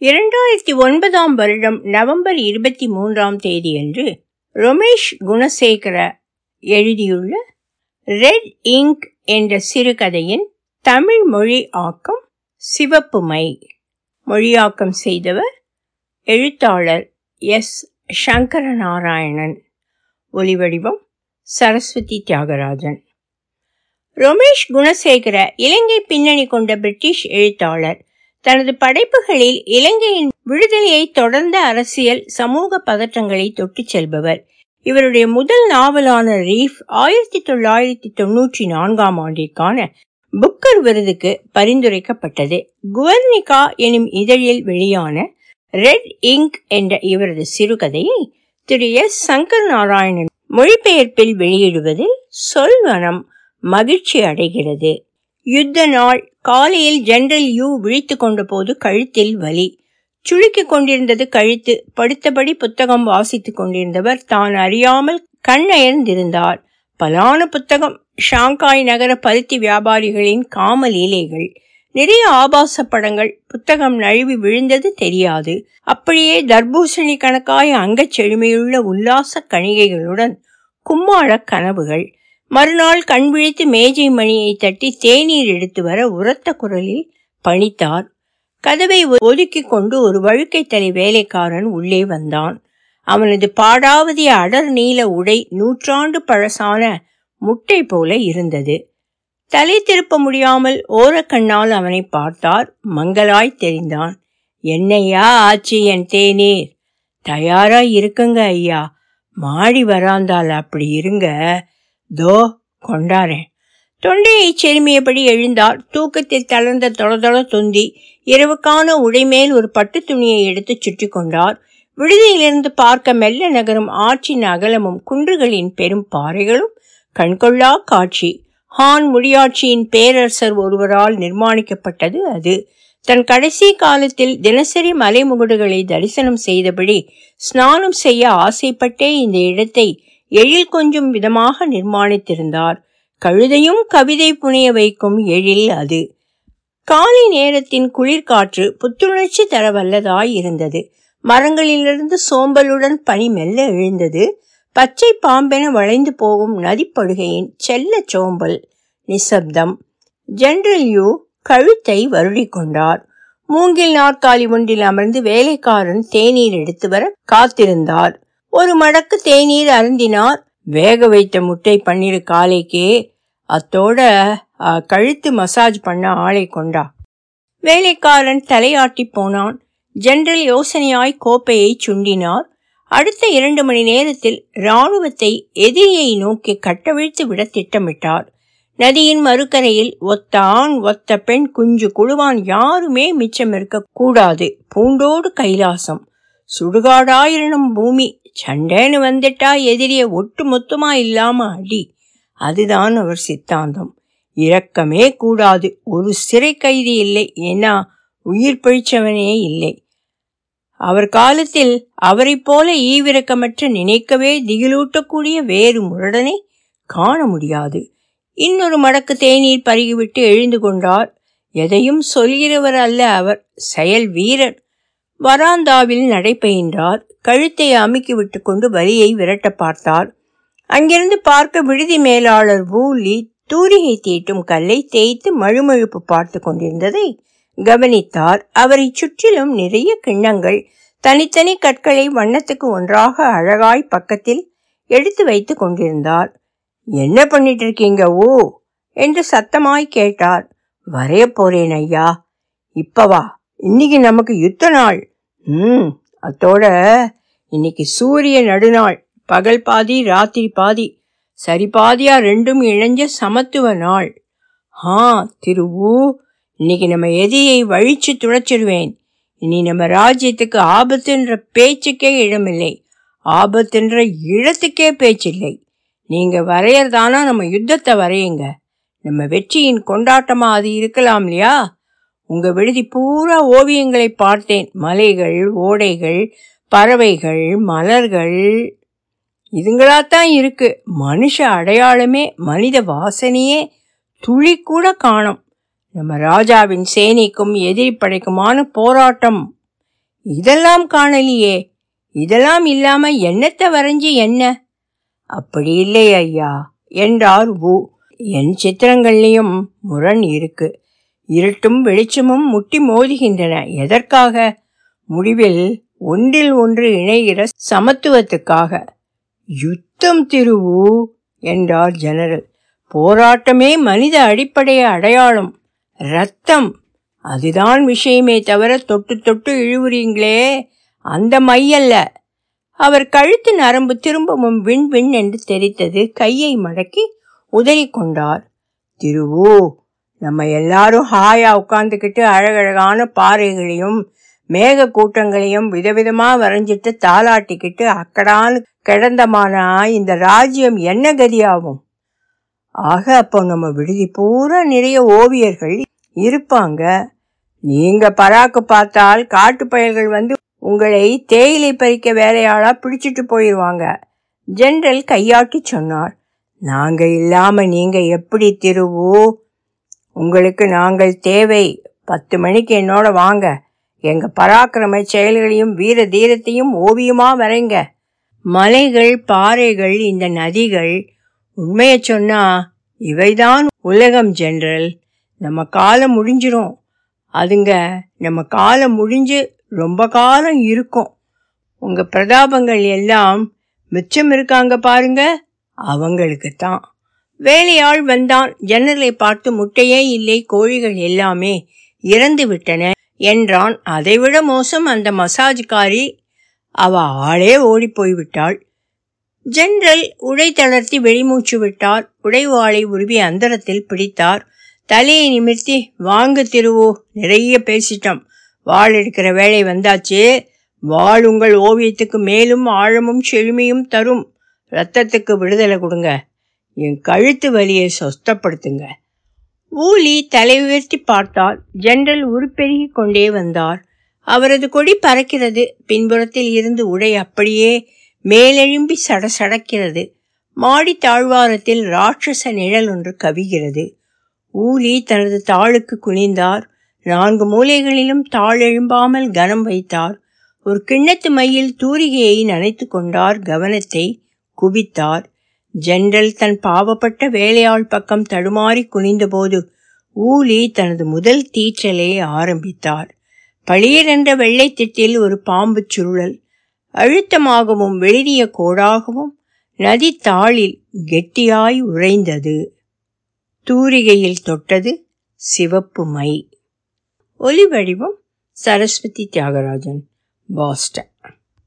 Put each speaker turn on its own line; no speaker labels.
இரண்டாயிரத்தி ஒன்பதாம் வருடம் நவம்பர் இருபத்தி மூன்றாம் தேதியன்று ரமேஷ் குணசேகர எழுதியுள்ள ரெட் இங்க் என்ற சிறுகதையின் தமிழ் மொழி ஆக்கம் சிவப்பு மை மொழியாக்கம் செய்தவர் எழுத்தாளர் எஸ். சங்கரநாராயணன். ஒலிவடிவம் சரஸ்வதி தியாகராஜன். ரமேஷ் குணசேகர இலங்கை பின்னணி கொண்ட பிரிட்டிஷ் எழுத்தாளர் தனது படைப்புகளில் இலங்கையின் விடுதலையை தொடர்ந்த அரசியல் சமூக பதற்றங்களை தொட்டுச் செல்பவர். இவருடைய முதல் நாவலான ரீஃப் ஆயிரத்தி தொள்ளாயிரத்தி தொன்னூற்றி நான்காம் ஆண்டிற்கான புக்கர் விருதுக்கு பரிந்துரைக்கப்பட்டது. குவர்னிகா எனும் இதழில் வெளியான ரெட் இங்க் என்ற இவரது சிறுகதையை திரு எஸ். சங்கர் நாராயணன் மொழிபெயர்ப்பில் வெளியிடுவதில் சொல்வனம் மகிழ்ச்சி அடைகிறது. யுத்த நாள் காலையில் ஜெனரல் யூ விழித்து கொண்ட போது கழுத்தில் வலி. சுழுக்கி கொண்டிருந்தது கழுத்து. படுத்தபடி புத்தகம் வாசித்துக் கொண்டிருந்தவர் தான் அறியாமல் கண்ணயர்ந்திருந்தார். பலான புத்தகம். ஷாங்காய் நகர பருத்தி வியாபாரிகளின் காம லீலைகள் நிறைய ஆபாச படங்கள். புத்தகம் நழுவி விழுந்தது தெரியாது. அப்படியே தர்பூசணி கணக்காய அங்கச் செழுமையுள்ள உல்லாச கணிகைகளுடன் கும்மாள கனவுகள். மறுநாள் கண் விழித்து மேஜை மணியை தட்டி தேநீர் எடுத்து வர உரத்த குரலில் பணித்தார். கதவை ஒதுக்கி கொண்டு ஒரு வழுக்கை தலை வேலைக்காரன் உள்ளே வந்தான். அவனது பாடாவதிய அடர் நீல உடை நூற்றாண்டு பழசான முட்டை போல இருந்தது. தலை திருப்ப முடியாமல் ஓரக்கண்ணால் அவனை பார்த்தார். மங்களாய் தெரிந்தான். என்னையா ஆச்சு என் தேநீர்? தயாரா இருக்குங்க ஐயா. மாடி வராந்தால் அப்படி இருங்க. தோ கொண்டாரேன் தொண்டையை செருமியபடி எழுந்தார் தூக்கத்தில் தளர்ந்த தொளதொள தொந்தி இரவுக்கான உடைமேல் ஒரு பட்டு துணியை எடுத்து சுற்றி கொண்டார். விடுதியிலிருந்து பார்க்க மெல்ல நகரும் ஆற்றின் அகலமும் குன்றுகளின் பெரும் பாறைகளும் கண்கொள்ளா காட்சி. ஹான் முடியாட்சியின் பேரரசர் ஒருவரால் நிர்மாணிக்கப்பட்டது அது. தன் கடைசி காலத்தில் தினசரி மலைமுகடுகளை தரிசனம் செய்தபடி ஸ்நானம் செய்ய ஆசைப்பட்டே இந்த இடத்தை எழில் கொஞ்சம் விதமாக நிர்மாணித்திருந்தார். கழுதையும் கவிதை புனைய வைக்கும் எழில் அது. காலை நேரத்தின் குளிர்காற்று புத்துணர்ச்சி தர வல்லதாய் இருந்தது. மரங்களிலிருந்து சோம்பலுடன் பனி மெல்ல எழுந்தது. பச்சை பாம்பென வளைந்து போகும் நதிப்படுகையின் செல்ல சோம்பல் நிசப்தம். ஜெனரல் யூ கழுத்தை வருடி கொண்டார் மூங்கில் நாற்காலி ஒன்றில் அமர்ந்து வேலைக்காரன் தேநீர் எடுத்து வர காத்திருந்தார். ஒரு மடக்கு தேநீர் அருந்தினார். வேக வைத்த முட்டை பன்னீர் காலைக்கே அத்தோட கழுத்து மசாஜ் பண்ண ஆளை கொண்டா. வேலைக்காரன் தலையாட்டி போனான். ஜெனரல் யோசனையாய் கோப்பையை சுண்டினார். அடுத்த இரண்டு மணி நேரத்தில் இராணுவத்தை எதிரியை நோக்கி கட்டவிழ்த்து விட திட்டமிட்டார். நதியின் மறுக்கரையில் ஒத்த ஆண் ஒத்த பெண் குஞ்சு குழுவான் யாருமே மிச்சம் இருக்க கூடாது. பூண்டோடு கைலாசம். சுடுகாடாயிரணும் பூமி. சண்டேன்னு வந்துட்டா எதிரிய ஒட்டு மொத்தமா இல்லாம அடி. அதுதான் அவர் சித்தாந்தம். இரக்கமே கூடாது. ஒரு சிறை கைதி இல்லை. ஏன்னா உயிர் பழிச்சவனே இல்லை. அவர் காலத்தில் அவரை போல ஈவிரக்கமற்ற நினைக்கவே திகிலூட்டக்கூடிய வேறு முரடனை காண முடியாது. இன்னொரு மடக்கு தேநீர் பருகிவிட்டு எழுந்து கொண்டார். எதையும் சொல்கிறவர் அல்ல அவர். செயல் வீரர். வராந்தாவில் நடைபெயின்றார். கழுத்தை அமுக்கி விட்டு கொண்டு வலியை விரட்ட பார்த்தார். அங்கிருந்து பார்க்க விடுதி மேலாளர் வூலி தூரிகை தீட்டும் கல்லை தேய்த்து மழுமழுப்பு பார்த்து கொண்டிருந்ததை கவனித்தார். அவரை சுற்றிலும் நிறைய கிண்ணங்கள் தனித்தனி கற்களை வண்ணத்துக்கு ஒன்றாக அழகாய் பக்கத்தில் எடுத்து வைத்து கொண்டிருந்தார். என்ன பண்ணிட்டு இருக்கீங்க ஓ என்று சத்தமாய் கேட்டார். வரைய போறேன் ஐயா. இப்பவா இன்னைக்கு நமக்கு யுத்த நாள். ம் அத்தோட இன்னைக்கு சூரிய நடுநாள். பகல் பாதி ராத்திரி பாதி. சரி பாதியா ரெண்டும் இணைஞ்ச சமத்துவ நாள். ஆ திருவூ இன்னைக்கு நம்ம எதியை வழிச்சு துளைச்சிடுவேன் இனி நம்ம ராஜ்யத்துக்கு ஆபத்துன்ற பேச்சுக்கே இடமில்லை. ஆபத்துன்ற இடத்துக்கே பேச்சில்லை. நீங்க வரையறதானா நம்ம யுத்தத்தை வரையுங்க. நம்ம வெற்றியின் கொண்டாட்டமா அது இருக்கலாம் இல்லையா? உங்க விடுதி பூரா ஓவியங்களை பார்த்தேன். மலைகள் ஓடைகள் பறவைகள் மலர்கள். இதுங்களாத்தான் இருக்கு. மனுஷ அடையாளமே மனித வாசனையே துளி கூட காணும். நம்ம ராஜாவின் சேனைக்கும் எதிரி படைக்குமான போராட்டம். இதெல்லாம் காணலியே. இதெல்லாம் இல்லாம என்னத்தை வரைஞ்சி என்ன? அப்படி இல்லை ஐயா என்றார் ஊ என் சித்திரங்கள்லையும் முரண் இருக்கு. இருட்டும் வெளிச்சமும் முட்டி மோதுகின்றன. எதற்காக? முடிவில் ஒன்றில் ஒன்று இணைகிற சமத்துவத்துக்காக. யுத்தம் திருவு என்றார் ஜெனரல். போராட்டமே மனித அடிப்படை அடையாளம். ரத்தம். அதுதான் விஷயமே தவிர தொட்டு தொட்டு இழுவுறீங்களே. அந்த மையல்ல. அவர் கழுத்து நரம்பு திரும்பவும் விண் விண் என்று தெரித்தது கையை மடக்கி உதறி கொண்டார். திருவோ நம்ம எல்லாரும் ஹாயா உட்காந்துக்கிட்டு அழகழகான பாறைகளையும் மேக கூட்டங்களையும் விதவிதமா வரைஞ்சிட்டு தாளாட்டிக்கிட்டு அக்கடான்னு கிடந்தமானா இந்த ராஜ்யம் என்ன கதியாகும்? ஆக அப்போ நம்ம விடுதி பூரா நிறைய ஓவியர்கள் இருப்பாங்க. நீங்க பராக்கு பார்த்தால் காட்டு பயல்கள் வந்து உங்களை தேயிலை பறிக்க வேலையாளா பிடிச்சிட்டு போயிடுவாங்க ஜெனரல் கையாட்டி சொன்னார் நாங்க இல்லாம நீங்க எப்படி திருவோ உங்களுக்கு நாங்கள் தேவை. பத்து மணிக்கு என்னோட வாங்க. எங்க பராக்கிரம செயல்களையும் வீர தீரத்தையும் ஓவியமா வரைங்க. மலைகள் பாறைகள் இந்த நதிகள் உண்மைய சொன்னா இவைதான் உலகம் ஜெனரல். நம்ம காலம் முடிஞ்சிரும். அதுங்க நம்ம காலம் முடிஞ்சு ரொம்ப காலம் இருக்கும். உங்க பிரதாபங்கள் எல்லாம் மிச்சம் இருக்காங்க பாருங்க. அவங்களுக்கு தான் வேலையாள் வந்தான். ஜன்னலை பார்த்து முட்டையே இல்லை கோழிகள் எல்லாமே இறந்து விட்டன என்றான். அதைவிட மோசம் அந்த மசாஜ்காரி. அவ ஆளே ஓடி போய்விட்டாள். ஜென்ரல் உடை தளர்த்தி வெளிமூச்சு விட்டார். உடைவாளை உருவி அந்தரத்தில் பிடித்தார். தலையை நிமிர்த்தி வாங்க திருவோ நிறைய பேசிட்டோம். வாள் எடுக்கிற வேலை வந்தாச்சு. வாழ் உங்கள் ஓவியத்துக்கு மேலும் ஆழமும் செழுமையும் தரும். ரத்தத்துக்கு விடுதலை கொடுங்க. என் கழுத்து வலியை சொஸ்தப்படுத்துங்க ஊலி தலை உயர்த்தி பார்த்தால் ஜெனரல் உருப்பெருகி கொண்டே வந்தார். அவரது கொடி பறக்கிறது பின்புறத்தில் இருந்து உடை அப்படியே மேலெழும்பி சடசடக்கிறது. மாடி தாழ்வாரத்தில் ராட்சச நிழல் ஒன்று கவிகிறது. ஊலி தனது தாளுக்கு குனிந்தார். நான்கு மூலைகளிலும் தாழ் எழும்பாமல் கனம் வைத்தார். ஒரு கிண்ணத்து மையில் தூரிகையை நனைத்து கொண்டார். கவனத்தை குவித்தார். ஜெனரல் தன் பாவப்பட்ட வேலையாள் பக்கம் தடுமாறி குனிந்தபோது ஊலி தனது முதல் தீச்சலை ஆரம்பித்தார். பளியரென்ற வெள்ளை திட்டில் ஒரு பாம்பு சுருளல் அழுத்தமாகவும் வெளிரிய கோடாகவும் நதி தாளில் கெட்டியாய் உறைந்தது. தூரிகையில் தொட்டது சிவப்பு மை. ஒலி வடிவம் சரஸ்வதி தியாகராஜன் பாஸ்டன்.